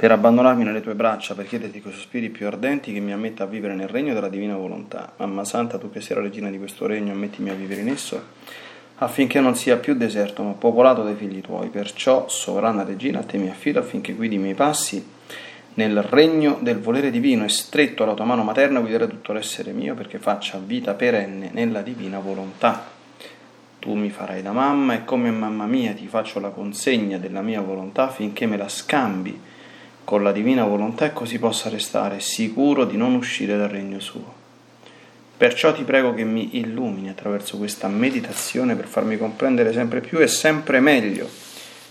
per abbandonarmi nelle tue braccia, per chiederti con i sospiri più ardenti che mi ammetta a vivere nel regno della divina volontà. Mamma Santa, tu che sei la regina di questo regno, ammettimi a vivere in esso, affinché non sia più deserto, ma popolato dai figli tuoi. Perciò, sovrana regina, a te mi affido affinché guidi i miei passi nel regno del volere divino e stretto alla tua mano materna guidare tutto l'essere mio perché faccia vita perenne nella divina volontà. Tu mi farai da mamma e come mamma mia ti faccio la consegna della mia volontà affinché me la scambi con la divina volontà e così possa restare sicuro di non uscire dal regno suo. Perciò ti prego che mi illumini attraverso questa meditazione per farmi comprendere sempre più e sempre meglio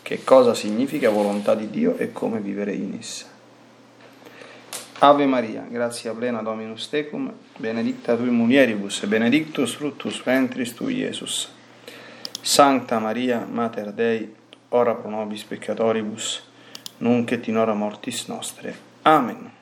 che cosa significa volontà di Dio e come vivere in essa. Ave Maria, grazia plena Dominus tecum, benedicta tui mulieribus e benedictus fructus ventris tui, Iesus. Sancta Maria, Mater Dei, ora pro nobis peccatoribus, nunc et in hora mortis nostre. Amen.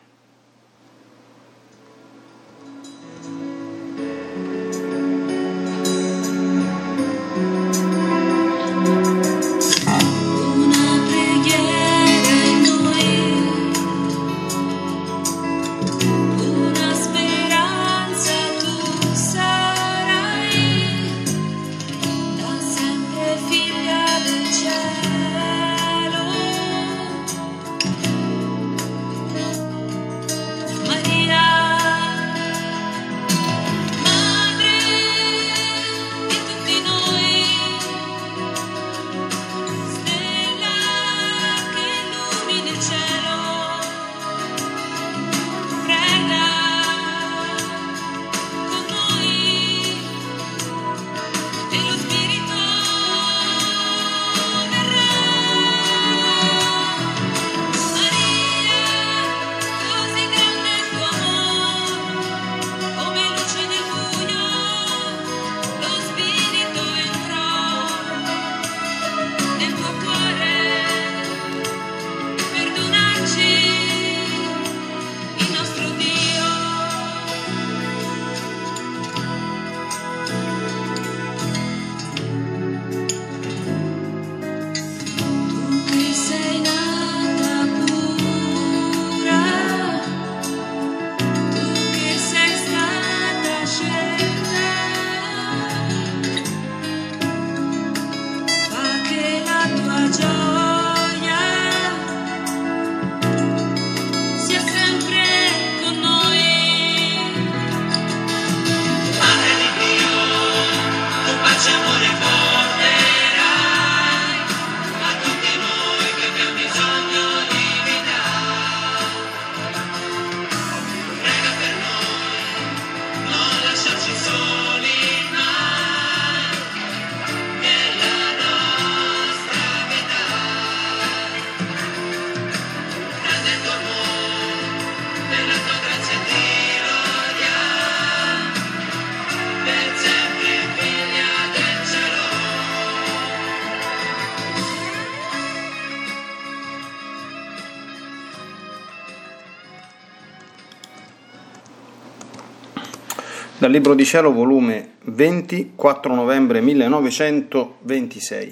Dal Libro di Cielo, volume 20, 4 novembre 1926.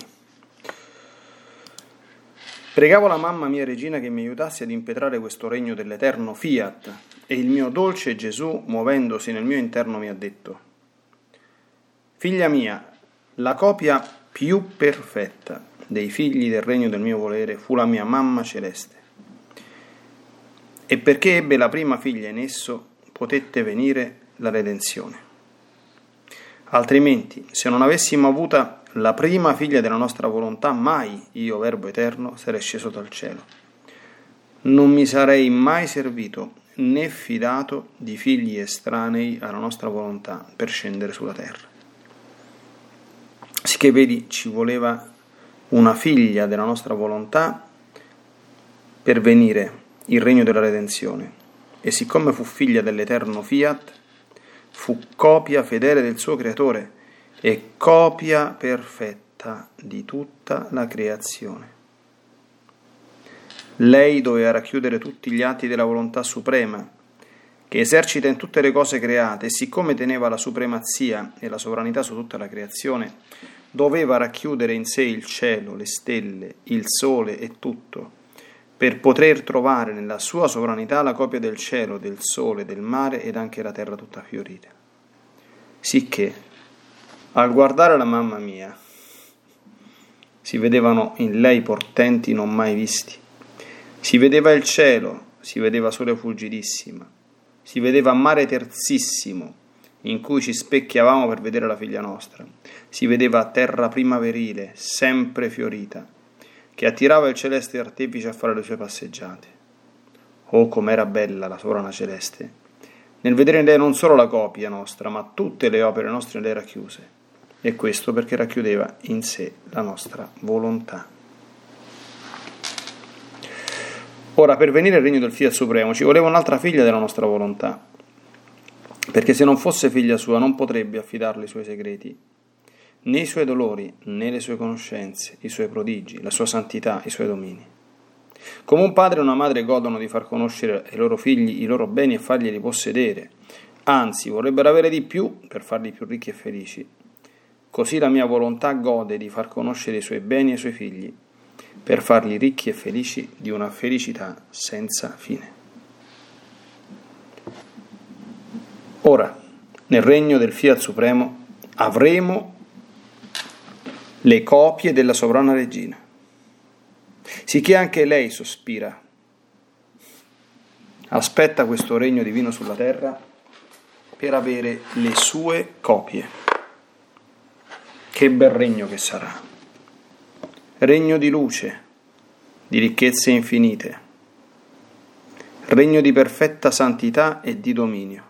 Pregavo la mamma mia regina che mi aiutasse ad impetrare questo regno dell'eterno fiat e il mio dolce Gesù, muovendosi nel mio interno, mi ha detto, Figlia mia, la copia più perfetta dei figli del regno del mio volere fu la mia mamma celeste. E perché ebbe la prima figlia in esso, potette venire la redenzione. Altrimenti, se non avessimo avuta la prima figlia della nostra volontà, mai io, Verbo Eterno, sarei sceso dal cielo. Non mi sarei mai servito né fidato di figli estranei alla nostra volontà per scendere sulla terra. Sicché vedi, ci voleva una figlia della nostra volontà per venire il regno della redenzione. E siccome fu figlia dell'eterno fiat, fu copia fedele del suo creatore e copia perfetta di tutta la creazione. Lei doveva racchiudere tutti gli atti della volontà suprema, che esercita in tutte le cose create, e siccome teneva la supremazia e la sovranità su tutta la creazione, doveva racchiudere in sé il cielo, le stelle, il sole e tutto, per poter trovare nella sua sovranità la copia del cielo, del sole, del mare ed anche la terra tutta fiorita. Sicché, al guardare la mamma mia, si vedevano in lei portenti non mai visti. Si vedeva il cielo, si vedeva sole fulgidissima, si vedeva mare terzissimo, in cui ci specchiavamo per vedere la figlia nostra, si vedeva terra primaverile, sempre fiorita, che attirava il celeste artefice a fare le sue passeggiate. Oh, com'era bella la sovrana celeste! Nel vedere in lei non solo la copia nostra, ma tutte le opere nostre lei racchiuse, e questo perché racchiudeva in sé la nostra volontà. Ora, per venire al regno del Fiat Supremo ci voleva un'altra figlia della nostra volontà, perché se non fosse figlia sua non potrebbe affidarle i suoi segreti, né i suoi dolori, né le sue conoscenze, i suoi prodigi, la sua santità, i suoi domini. Come un padre e una madre godono di far conoscere ai loro figli i loro beni e farglieli possedere, anzi vorrebbero avere di più per farli più ricchi e felici, così la mia volontà gode di far conoscere i suoi beni ai suoi figli per farli ricchi e felici di una felicità senza fine. Ora, nel regno del Fiat Supremo, avremo le copie della sovrana regina, sicché anche lei sospira, aspetta questo regno divino sulla terra per avere le sue copie. Che bel regno che sarà! regno di luce, di ricchezze infinite, regno di perfetta santità e di dominio.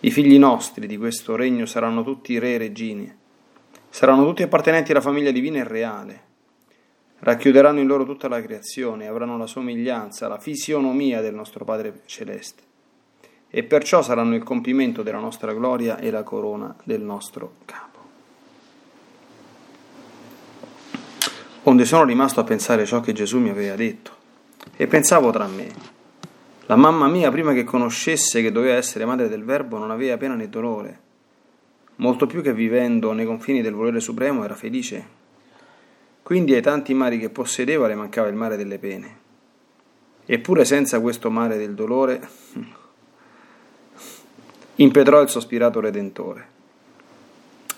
I figli nostri di questo regno saranno tutti re e regine, saranno tutti appartenenti alla famiglia divina e reale, racchiuderanno in loro tutta la creazione, avranno la somiglianza, la fisionomia del nostro Padre Celeste, e perciò saranno il compimento della nostra gloria e la corona del nostro capo. onde sono rimasto a pensare ciò che Gesù mi aveva detto. E pensavo tra me, la mamma mia, prima che conoscesse che doveva essere madre del Verbo, non aveva pena né dolore, molto più che vivendo nei confini del volere supremo era felice. Quindi ai tanti mari che possedeva le mancava il mare delle pene. Eppure senza questo mare del dolore impetrò il sospirato Redentore.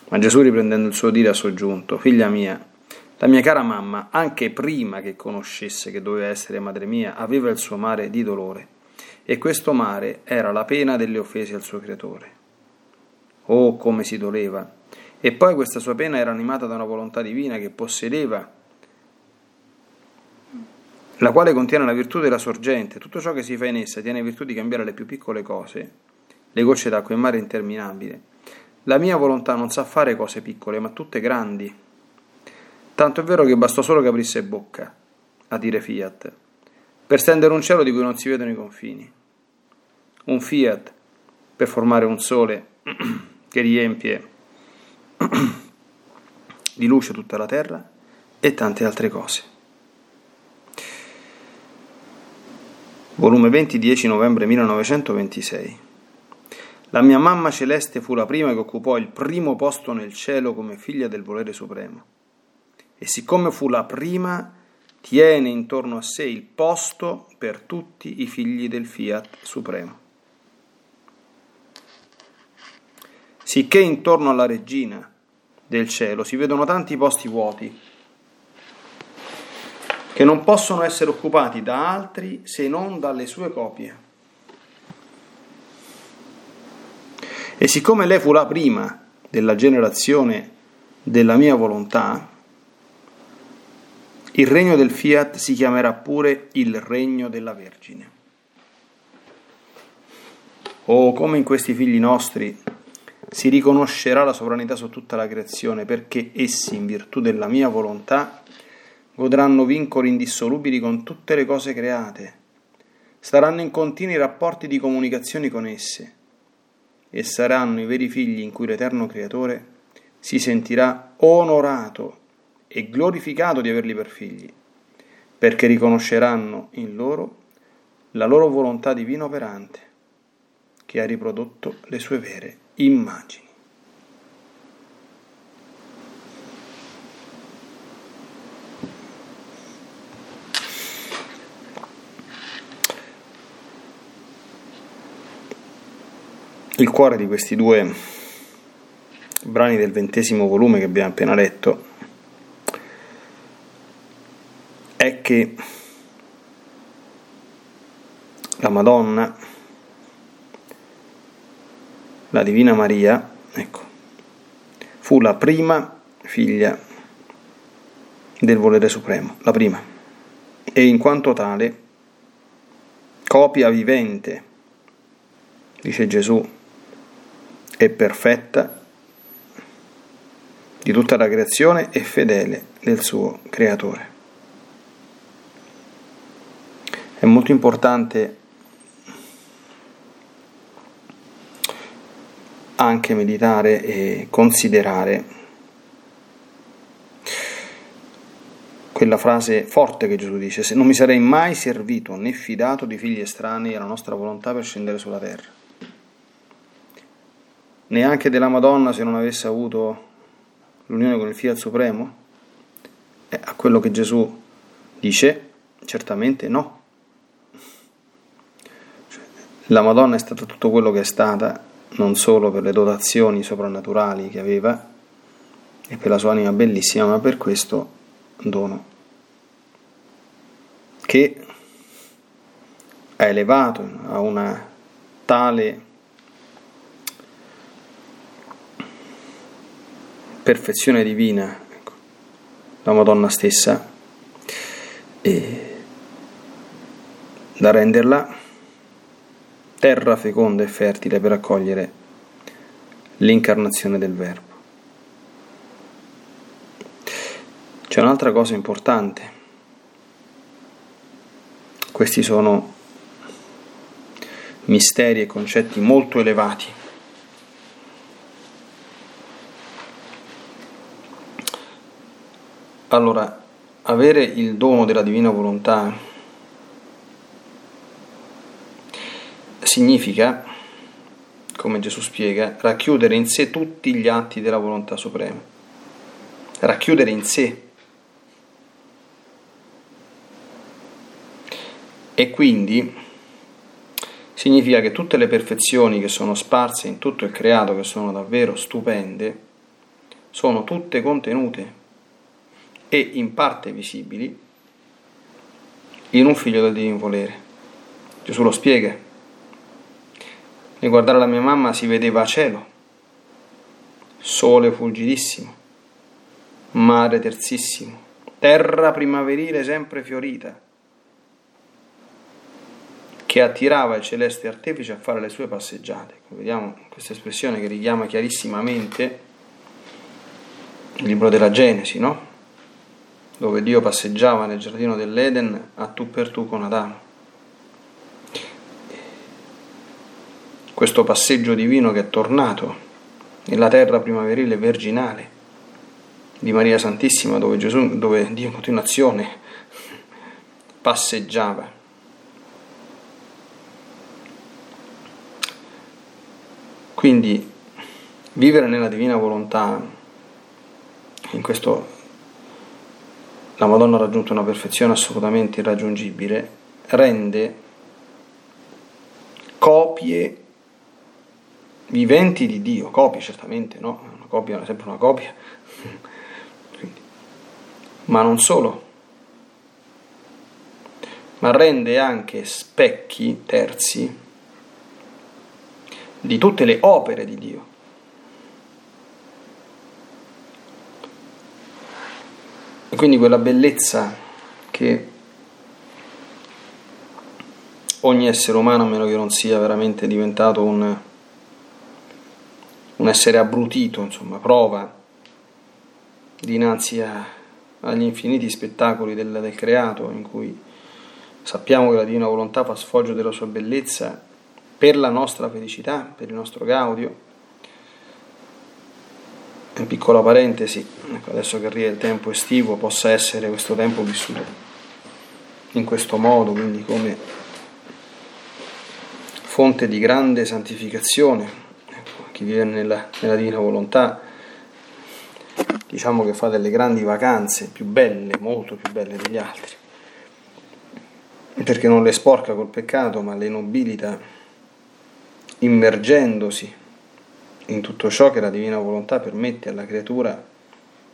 Ma Gesù riprendendo il suo dire ha soggiunto, figlia mia, la mia cara mamma, anche prima che conoscesse che doveva essere madre mia, aveva il suo mare di dolore, e questo mare era la pena delle offese al suo creatore. Oh, come si doleva! E poi questa sua pena era animata da una volontà divina che possedeva, la quale contiene la virtù della sorgente. Tutto ciò che si fa in essa tiene virtù di cambiare le più piccole cose, le gocce d'acqua in mare interminabile. La mia volontà non sa fare cose piccole, ma tutte grandi Tanto è vero che bastò solo che aprisse bocca a dire fiat, per stendere un cielo di cui non si vedono i confini. Un fiat per formare un sole che riempie di luce tutta la terra e tante altre cose. Volume 20, 10 novembre 1926. La mia mamma celeste fu la prima che occupò il primo posto nel cielo come figlia del volere supremo e siccome fu la prima, tiene intorno a sé il posto per tutti i figli del Fiat Supremo. Sicché intorno alla regina del cielo si vedono tanti posti vuoti che non possono essere occupati da altri se non dalle sue copie. E siccome lei fu la prima della generazione della mia volontà, il regno del fiat si chiamerà pure il regno della Vergine. Oh, come in questi figli nostri si riconoscerà la sovranità su tutta la creazione, perché essi, in virtù della mia volontà, godranno vincoli indissolubili con tutte le cose create, staranno in continui rapporti di comunicazione con esse, e saranno i veri figli in cui l'Eterno Creatore si sentirà onorato e glorificato di averli per figli, perché riconosceranno in loro la loro volontà divina operante, che ha riprodotto le sue vere immagini. Il cuore di questi due brani del ventesimo volume che abbiamo appena letto è che la Madonna, la Divina Maria, ecco, fu la prima figlia del volere supremo, la prima, e in quanto tale, copia vivente, dice Gesù, è perfetta di tutta la creazione e fedele del suo creatore. È molto importante anche meditare e considerare quella frase forte che Gesù dice, se non mi sarei mai servito né fidato di figli estranei alla nostra volontà per scendere sulla terra neanche della Madonna se non avesse avuto l'unione con il Fiat Supremo? Eh, a quello che Gesù dice, certamente no. Cioè, la Madonna è stata tutto quello che è stata, non solo per le dotazioni soprannaturali che aveva e per la sua anima bellissima, ma per questo dono che ha elevato a una tale perfezione divina, ecco, la Madonna stessa, e da renderla terra feconda e fertile per accogliere l'incarnazione del Verbo. C'è un'altra cosa importante, questi sono misteri e concetti molto elevati Allora, avere il dono della divina volontà significa, come Gesù spiega, racchiudere in sé tutti gli atti della volontà suprema. Racchiudere in sé. E quindi significa che tutte le perfezioni che sono sparse in tutto il creato, che sono davvero stupende, sono tutte contenute e in parte visibili in un figlio del divino volere. Gesù lo spiega. Nel guardare la mia mamma si vedeva cielo, sole fulgidissimo, mare terzissimo, terra primaverile sempre fiorita, che attirava il celeste artefice a fare le sue passeggiate. Vediamo questa espressione che richiama chiarissimamente il libro della Genesi, no? dove Dio passeggiava nel giardino dell'Eden a tu per tu con Adamo. Questo passeggio divino che è tornato nella terra primaverile virginale di Maria Santissima, dove, Gesù, dove Dio in continuazione passeggiava. Quindi vivere nella divina volontà in questo la Madonna ha raggiunto una perfezione assolutamente irraggiungibile, rende copie viventi di Dio, copie certamente, no? Una copia è sempre una copia, ma non solo, ma rende anche specchi terzi di tutte le opere di Dio. E quindi quella bellezza che ogni essere umano, a meno che non sia veramente diventato un, un essere abbrutito, insomma, prova dinanzi a, agli infiniti spettacoli del, del creato, in cui sappiamo che la divina volontà fa sfoggio della sua bellezza per la nostra felicità, per il nostro gaudio. In piccola parentesi, ecco, adesso che arriva il tempo estivo, possa essere questo tempo vissuto in questo modo, quindi come fonte di grande santificazione. Chi vive nella, nella divina volontà, diciamo che fa delle grandi vacanze più belle, molto più belle degli altri, perché non le sporca col peccato, ma le nobilita immergendosi in tutto ciò che la divina volontà permette alla creatura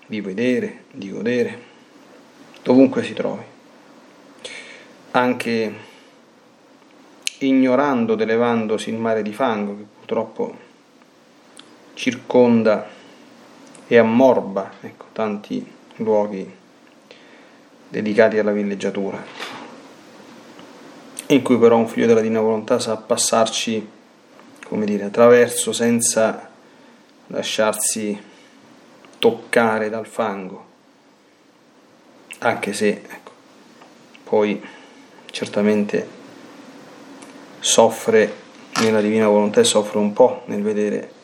di vedere, di godere, dovunque si trovi. Anche ignorando ed elevandosi il mare di fango che purtroppo circonda e ammorba ecco, tanti luoghi dedicati alla villeggiatura, in cui però un figlio della Divina Volontà sa passarci, come dire, attraverso senza lasciarsi toccare dal fango, anche se ecco, poi certamente soffre nella divina volontà e soffre un po' nel vedere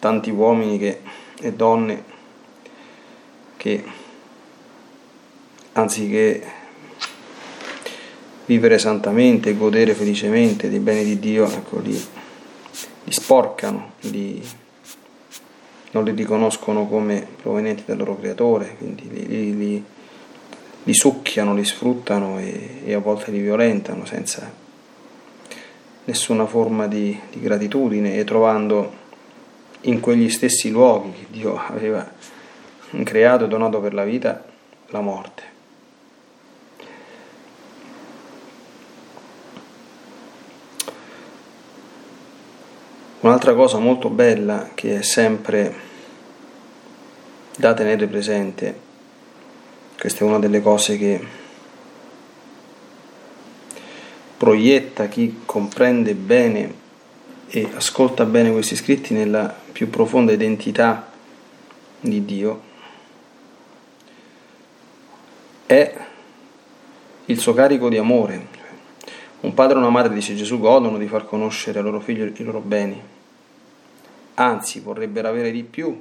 tanti uomini che, e donne che anziché vivere santamente, godere felicemente dei beni di Dio, ecco, li, li sporcano, li, non li riconoscono come provenienti dal loro creatore, quindi li, li li succhiano, li sfruttano e, e a volte li violentano senza nessuna forma di, di, gratitudine e trovando in quegli stessi luoghi che Dio aveva creato e donato per la vita la morte. Un'altra cosa molto bella che è sempre da tenere presente questa è una delle cose che proietta chi comprende bene e ascolta bene questi scritti nella più profonda identità di Dio. È il suo carico di amore. Un padre e una madre, dice Gesù, godono di far conoscere ai loro figli i loro beni. Anzi, vorrebbero avere di più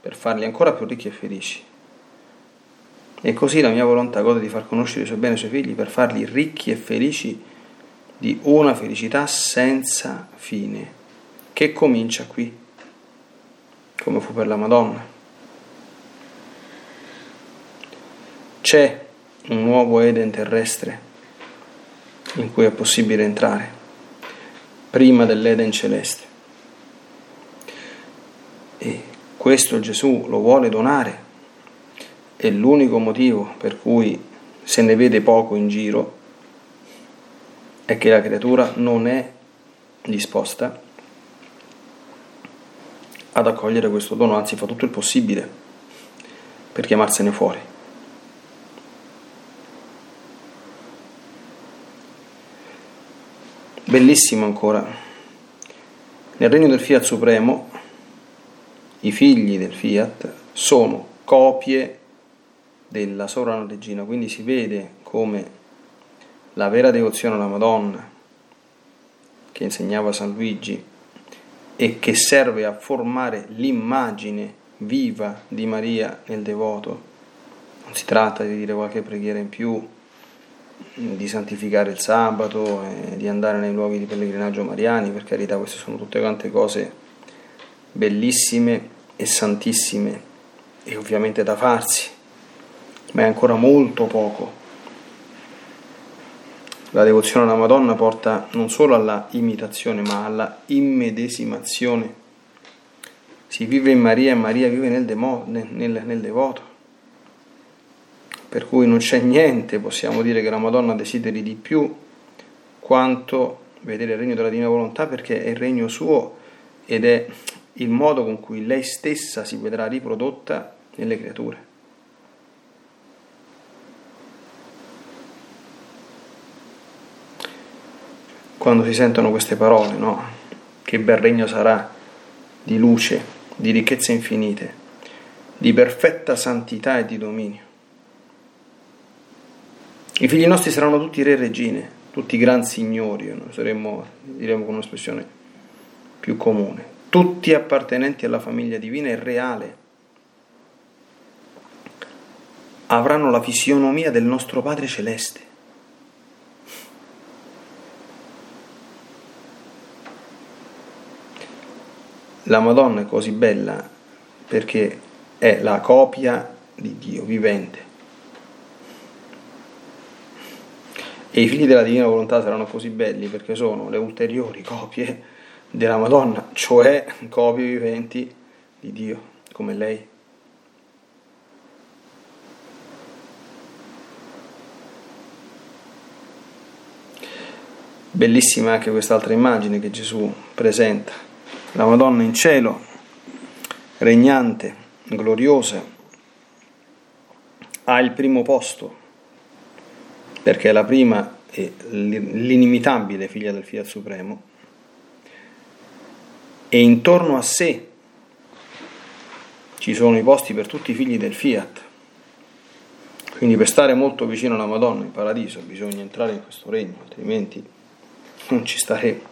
per farli ancora più ricchi e felici. E così la mia volontà gode di far conoscere i suoi beni ai suoi figli per farli ricchi e felici di una felicità senza fine, che comincia qui, come fu per la Madonna. C'è un nuovo Eden terrestre in cui è possibile entrare, prima dell'Eden celeste. E questo Gesù lo vuole donare e l'unico motivo per cui se ne vede poco in giro è che la creatura non è disposta ad accogliere questo dono, anzi fa tutto il possibile per chiamarsene fuori. Bellissimo ancora. Nel regno del Fiat Supremo i figli del Fiat sono copie della sovrana regina, quindi si vede come la vera devozione alla Madonna che insegnava San Luigi e che serve a formare l'immagine viva di Maria nel devoto. Non si tratta di dire qualche preghiera in più, di santificare il sabato, di andare nei luoghi di pellegrinaggio mariani, per carità queste sono tutte quante cose bellissime e santissime e ovviamente da farsi, ma è ancora molto poco. La devozione alla Madonna porta non solo alla imitazione, ma alla immedesimazione. Si vive in Maria e Maria vive nel, demo, nel, nel, nel devoto. Per cui non c'è niente, possiamo dire, che la Madonna desideri di più quanto vedere il regno della Divina Volontà, perché è il regno suo ed è il modo con cui lei stessa si vedrà riprodotta nelle creature. Quando si sentono queste parole, no? Che bel regno sarà di luce, di ricchezze infinite, di perfetta santità e di dominio. I figli nostri saranno tutti re e regine, tutti gran signori, noi saremmo, diremo con un'espressione più comune, tutti appartenenti alla famiglia divina e reale, avranno la fisionomia del nostro Padre Celeste. La Madonna è così bella perché è la copia di Dio vivente. E i figli della divina volontà saranno così belli perché sono le ulteriori copie della Madonna, cioè copie viventi di Dio, come lei. Bellissima anche quest'altra immagine che Gesù presenta, la Madonna in cielo, regnante, gloriosa, ha il primo posto, perché è la prima e l'inimitabile figlia del Fiat Supremo, e intorno a sé ci sono i posti per tutti i figli del Fiat. Quindi per stare molto vicino alla Madonna in paradiso bisogna entrare in questo regno, altrimenti non ci staremo.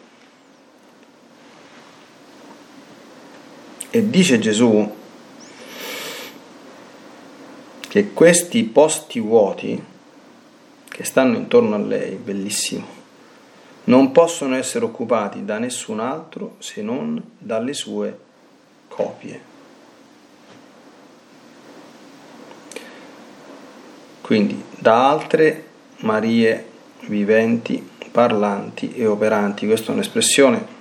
E dice Gesù che questi posti vuoti che stanno intorno a lei, bellissimo, non possono essere occupati da nessun altro se non dalle sue copie. Quindi da altre Marie viventi parlanti e operanti. Questa è un'espressione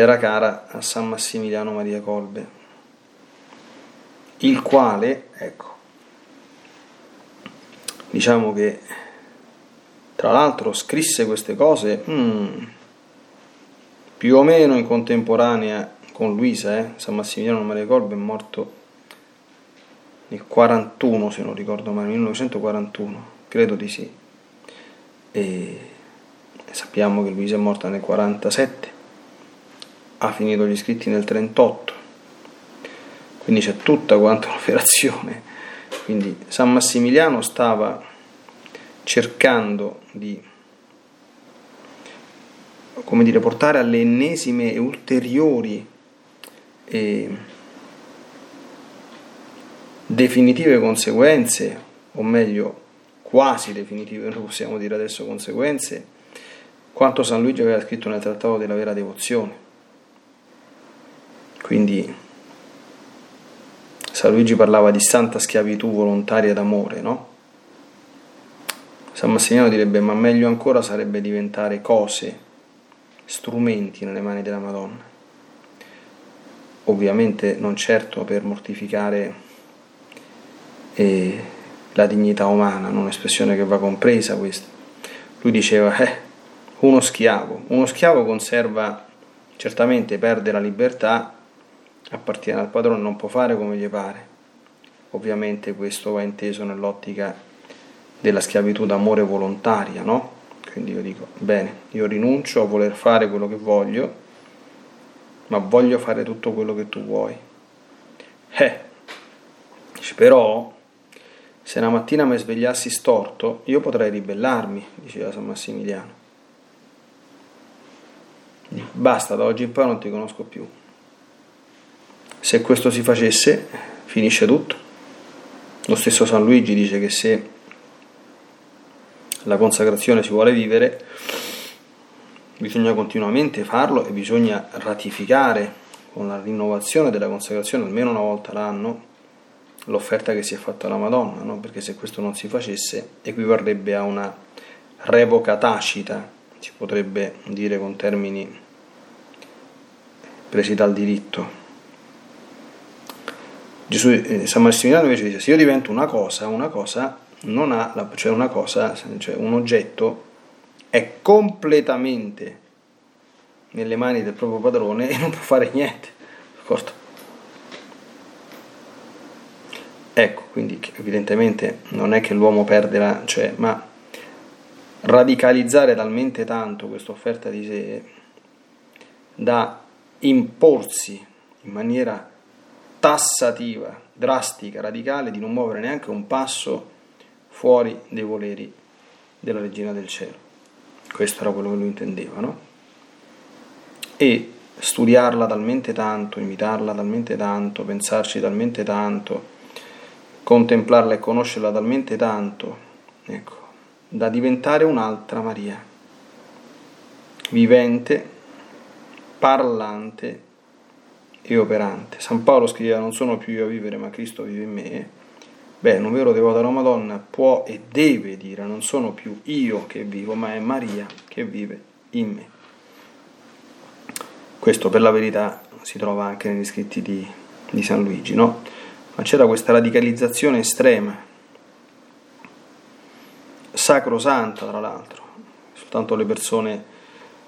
era cara a San Massimiliano Maria Colbe, il quale, ecco, diciamo che tra l'altro scrisse queste cose hmm, più o meno in contemporanea con Luisa, eh? San Massimiliano Maria Colbe è morto nel 41 se non ricordo male, 1941, credo di sì. E sappiamo che Luisa è morta nel 47, ha finito gli scritti nel 38, quindi c'è tutta quanta un'operazione. Quindi San Massimiliano stava cercando di come dire, portare alle ennesime e ulteriori e definitive conseguenze, o meglio quasi definitive, noi possiamo dire adesso conseguenze, quanto San Luigi aveva scritto nel Trattato della vera devozione. Quindi San Luigi parlava di santa schiavitù volontaria d'amore, no? San Massimiliano direbbe, ma meglio ancora sarebbe diventare cose, strumenti nelle mani della Madonna. Ovviamente non certo per mortificare eh, la dignità umana, non un'espressione che va compresa questa. Lui diceva, eh, uno schiavo. Uno schiavo conserva, certamente perde la libertà, appartiene al padrone, non può fare come gli pare. Ovviamente questo va inteso nell'ottica della schiavitù d'amore volontaria, no? Quindi io dico, bene, io rinuncio a voler fare quello che voglio, ma voglio fare tutto quello che tu vuoi. Eh, però se una mattina mi svegliassi storto, io potrei ribellarmi, diceva San Massimiliano. Basta, da oggi in poi non ti conosco più. Se questo si facesse, finisce tutto. Lo stesso San Luigi dice che se la consacrazione si vuole vivere, bisogna continuamente farlo e bisogna ratificare con la rinnovazione della consacrazione almeno una volta l'anno l'offerta che si è fatta alla Madonna, no? perché se questo non si facesse equivarrebbe a una revoca tacita si potrebbe dire con termini presi dal diritto. Gesù, eh, San Massimiliano invece dice se io divento una cosa, una cosa non ha, la, cioè una cosa, cioè un oggetto è completamente nelle mani del proprio padrone e non può fare niente. D'accordo? Ecco, quindi evidentemente non è che l'uomo perde la, cioè, ma radicalizzare talmente tanto questa offerta di sé da imporsi in maniera tassativa, drastica, radicale, di non muovere neanche un passo fuori dei voleri della Regina del Cielo. Questo era quello che lui intendeva, no? E studiarla talmente tanto, imitarla talmente tanto, pensarci talmente tanto, contemplarla e conoscerla talmente tanto, ecco, da diventare un'altra Maria, vivente, parlante e operante. San Paolo scriveva non sono più io a vivere ma Cristo vive in me. Beh, un vero devoto alla Madonna può e deve dire non sono più io che vivo ma è Maria che vive in me. Questo per la verità si trova anche negli scritti di, di San Luigi, no? Ma c'era questa radicalizzazione estrema, sacrosanta tra l'altro, soltanto le persone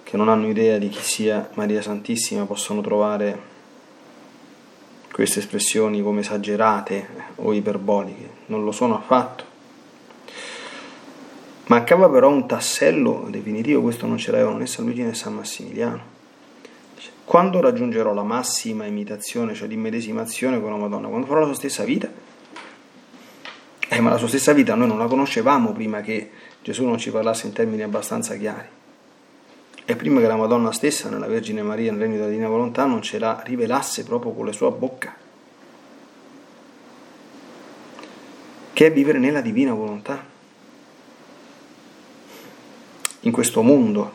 che non hanno idea di chi sia Maria Santissima possono trovare queste espressioni come esagerate o iperboliche, non lo sono affatto. Mancava però un tassello definitivo, questo non ce l'avevano né San Luigi né San Massimiliano. Quando raggiungerò la massima imitazione, cioè l'immedesimazione con la Madonna? Quando farò la sua stessa vita? Eh, ma la sua stessa vita noi non la conoscevamo prima che Gesù non ci parlasse in termini abbastanza chiari. E prima che la Madonna stessa, nella Vergine Maria, nel regno della Divina Volontà, non ce la rivelasse proprio con la sua bocca. Che è vivere nella Divina Volontà. In questo mondo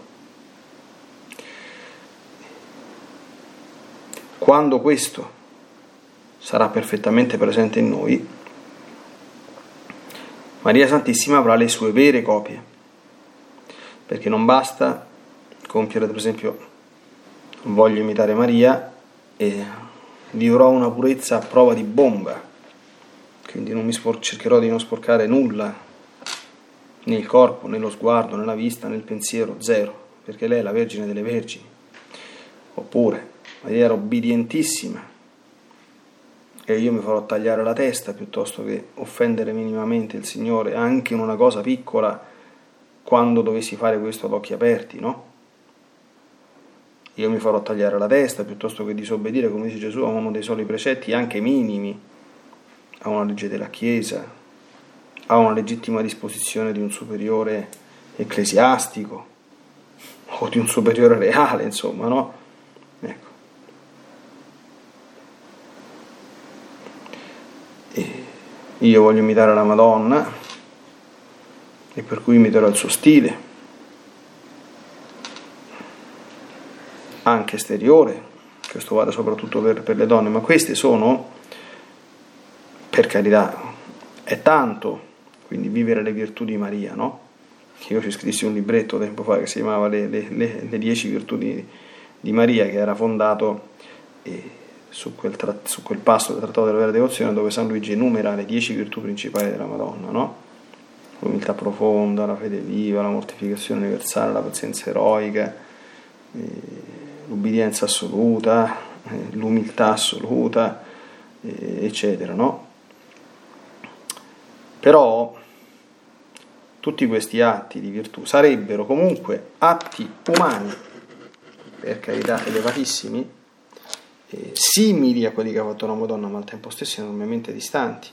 Quando questo sarà perfettamente presente in noi, Maria Santissima avrà le sue vere copie, perché non basta compiere, per esempio, voglio imitare Maria e vivrò una purezza a prova di bomba, quindi non mi spor- cercherò di non sporcare nulla nel corpo, nello sguardo, nella vista, nel pensiero, zero, perché lei è la Vergine delle Vergini. Oppure Maria era obbedientissima e io mi farò tagliare la testa piuttosto che offendere minimamente il Signore anche in una cosa piccola quando dovessi fare questo ad occhi aperti, no? Io mi farò tagliare la testa piuttosto che disobbedire, come dice Gesù, a uno dei soli precetti, anche minimi, a una legge della Chiesa, a una legittima disposizione di un superiore ecclesiastico o di un superiore reale, insomma, no? Ecco. io voglio imitare la Madonna e per cui imiterò il suo stile, anche esteriore, questo vale soprattutto per, per le donne, ma queste sono, per carità, è tanto, quindi vivere le virtù di Maria, no? Io ci scrissi un libretto tempo fa che si chiamava Le, le, le, le dieci virtù di, di, Maria, che era fondato... Eh, su quel, tra- su quel passo del Trattato della Vera Devozione dove San Luigi enumera le dieci virtù principali della Madonna, no? l'umiltà profonda, la fede viva, la mortificazione universale, la pazienza eroica, eh, l'ubbidienza assoluta, eh, l'umiltà assoluta, eccetera. No? Però tutti questi atti di virtù sarebbero comunque atti umani, per carità elevatissimi, eh, simili a quelli che ha fatto la Madonna, ma al tempo stesso enormemente distanti.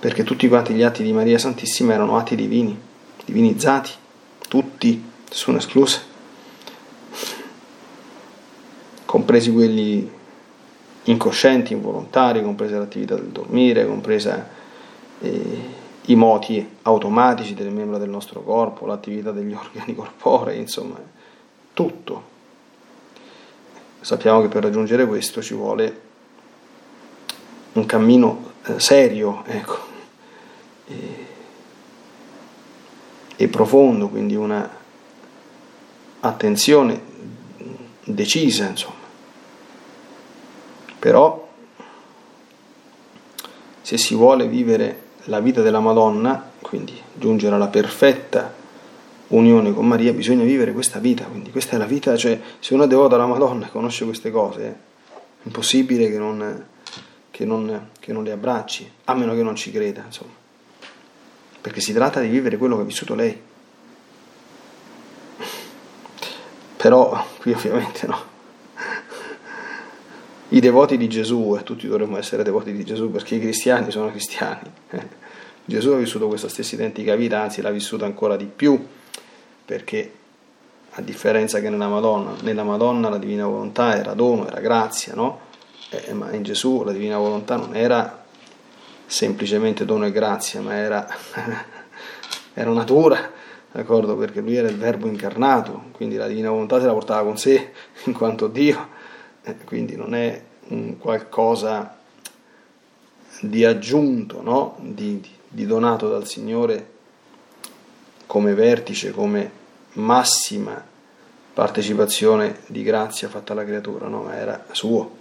Perché tutti quanti gli atti di Maria Santissima erano atti divini, divinizzati, tutti, nessuno escluso, compresi quelli incoscienti, involontari, compresa l'attività del dormire, compresa eh, i moti automatici delle membra del nostro corpo, l'attività degli organi corporei, insomma, tutto. Sappiamo che per raggiungere questo ci vuole un cammino eh, serio ecco, e, e profondo, quindi una attenzione decisa, insomma. Però se si vuole vivere la vita della Madonna, quindi giungere alla perfetta unione con Maria, bisogna vivere questa vita, quindi questa è la vita, cioè se uno è devoto alla Madonna e conosce queste cose, è impossibile che non, che, non, che non le abbracci, a meno che non ci creda, insomma, perché si tratta di vivere quello che ha vissuto lei. Però qui ovviamente no. I devoti di Gesù, e tutti dovremmo essere devoti di Gesù perché i cristiani sono cristiani, Gesù ha vissuto questa stessa identica vita, anzi l'ha vissuta ancora di più, perché a differenza che nella Madonna, nella Madonna la divina volontà era dono, era grazia, no? Eh, ma in Gesù la divina volontà non era semplicemente dono e grazia, ma era, era natura, d'accordo? Perché lui era il verbo incarnato, quindi la divina volontà se la portava con sé in quanto Dio, eh, quindi non è un qualcosa di aggiunto, no? di, di donato dal Signore come vertice, come massima partecipazione di grazia fatta alla creatura, no? era suo.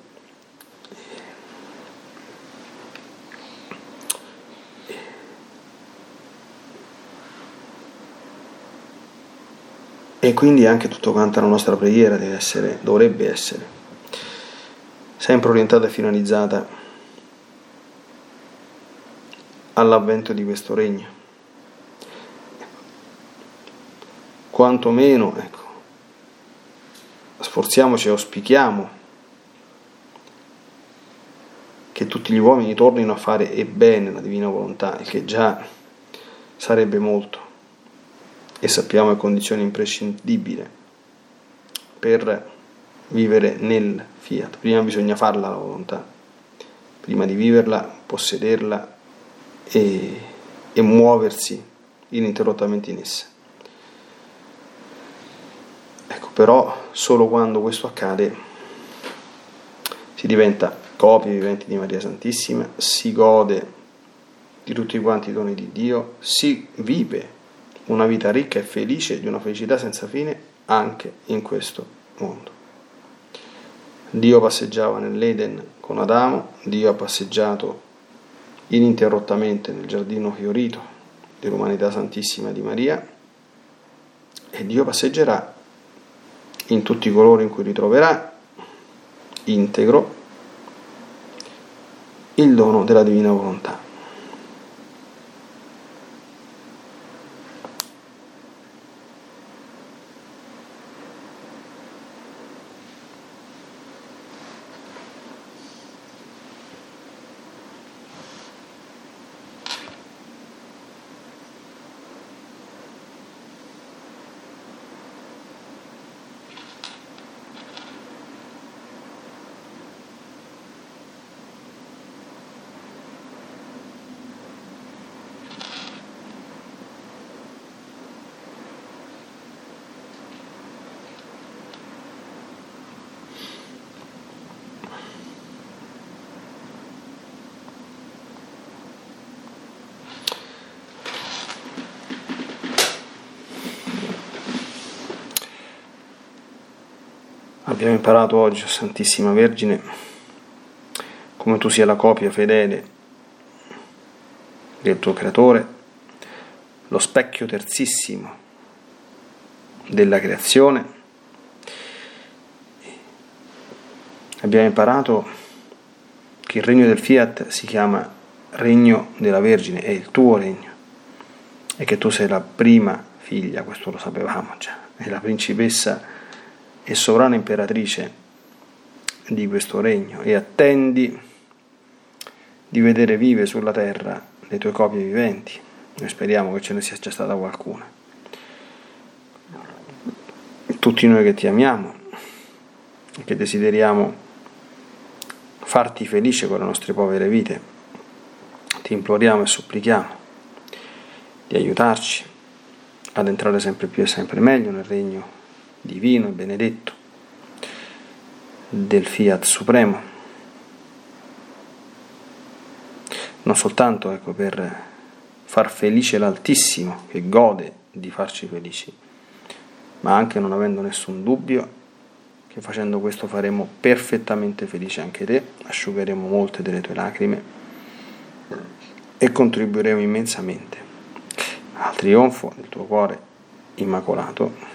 E quindi anche tutto quanto la nostra preghiera deve essere, dovrebbe essere, sempre orientata e finalizzata all'avvento di questo regno. Quantomeno, ecco, sforziamoci e auspichiamo che tutti gli uomini tornino a fare e bene la divina volontà, il che già sarebbe molto e sappiamo è condizione imprescindibile per vivere nel fiat. Prima bisogna farla la volontà, prima di viverla, possederla e, e muoversi ininterrottamente in essa. Ecco, però solo quando questo accade si diventa copie viventi di Maria Santissima, si gode di tutti quanti i doni di Dio, si vive una vita ricca e felice, di una felicità senza fine anche in questo mondo. Dio passeggiava nell'Eden con Adamo, Dio ha passeggiato ininterrottamente nel giardino fiorito dell'umanità santissima di Maria e Dio passeggerà in tutti coloro in cui ritroverà integro il dono della divina volontà. Abbiamo imparato oggi, Santissima Vergine, come tu sia la copia fedele del tuo Creatore, lo specchio terzissimo della creazione. Abbiamo imparato che il regno del Fiat si chiama regno della Vergine, è il tuo regno, e che tu sei la prima figlia, questo lo sapevamo già, è la principessa e sovrana imperatrice di questo regno e attendi di vedere vive sulla terra le tue copie viventi. Noi speriamo che ce ne sia già stata qualcuna. Tutti noi che ti amiamo e che desideriamo farti felice con le nostre povere vite, ti imploriamo e supplichiamo di aiutarci ad entrare sempre più e sempre meglio nel regno divino e benedetto del Fiat Supremo, non soltanto ecco, per far felice l'Altissimo che gode di farci felici, ma anche non avendo nessun dubbio che facendo questo faremo perfettamente felice anche te, asciugheremo molte delle tue lacrime e contribuiremo immensamente al trionfo del tuo cuore immacolato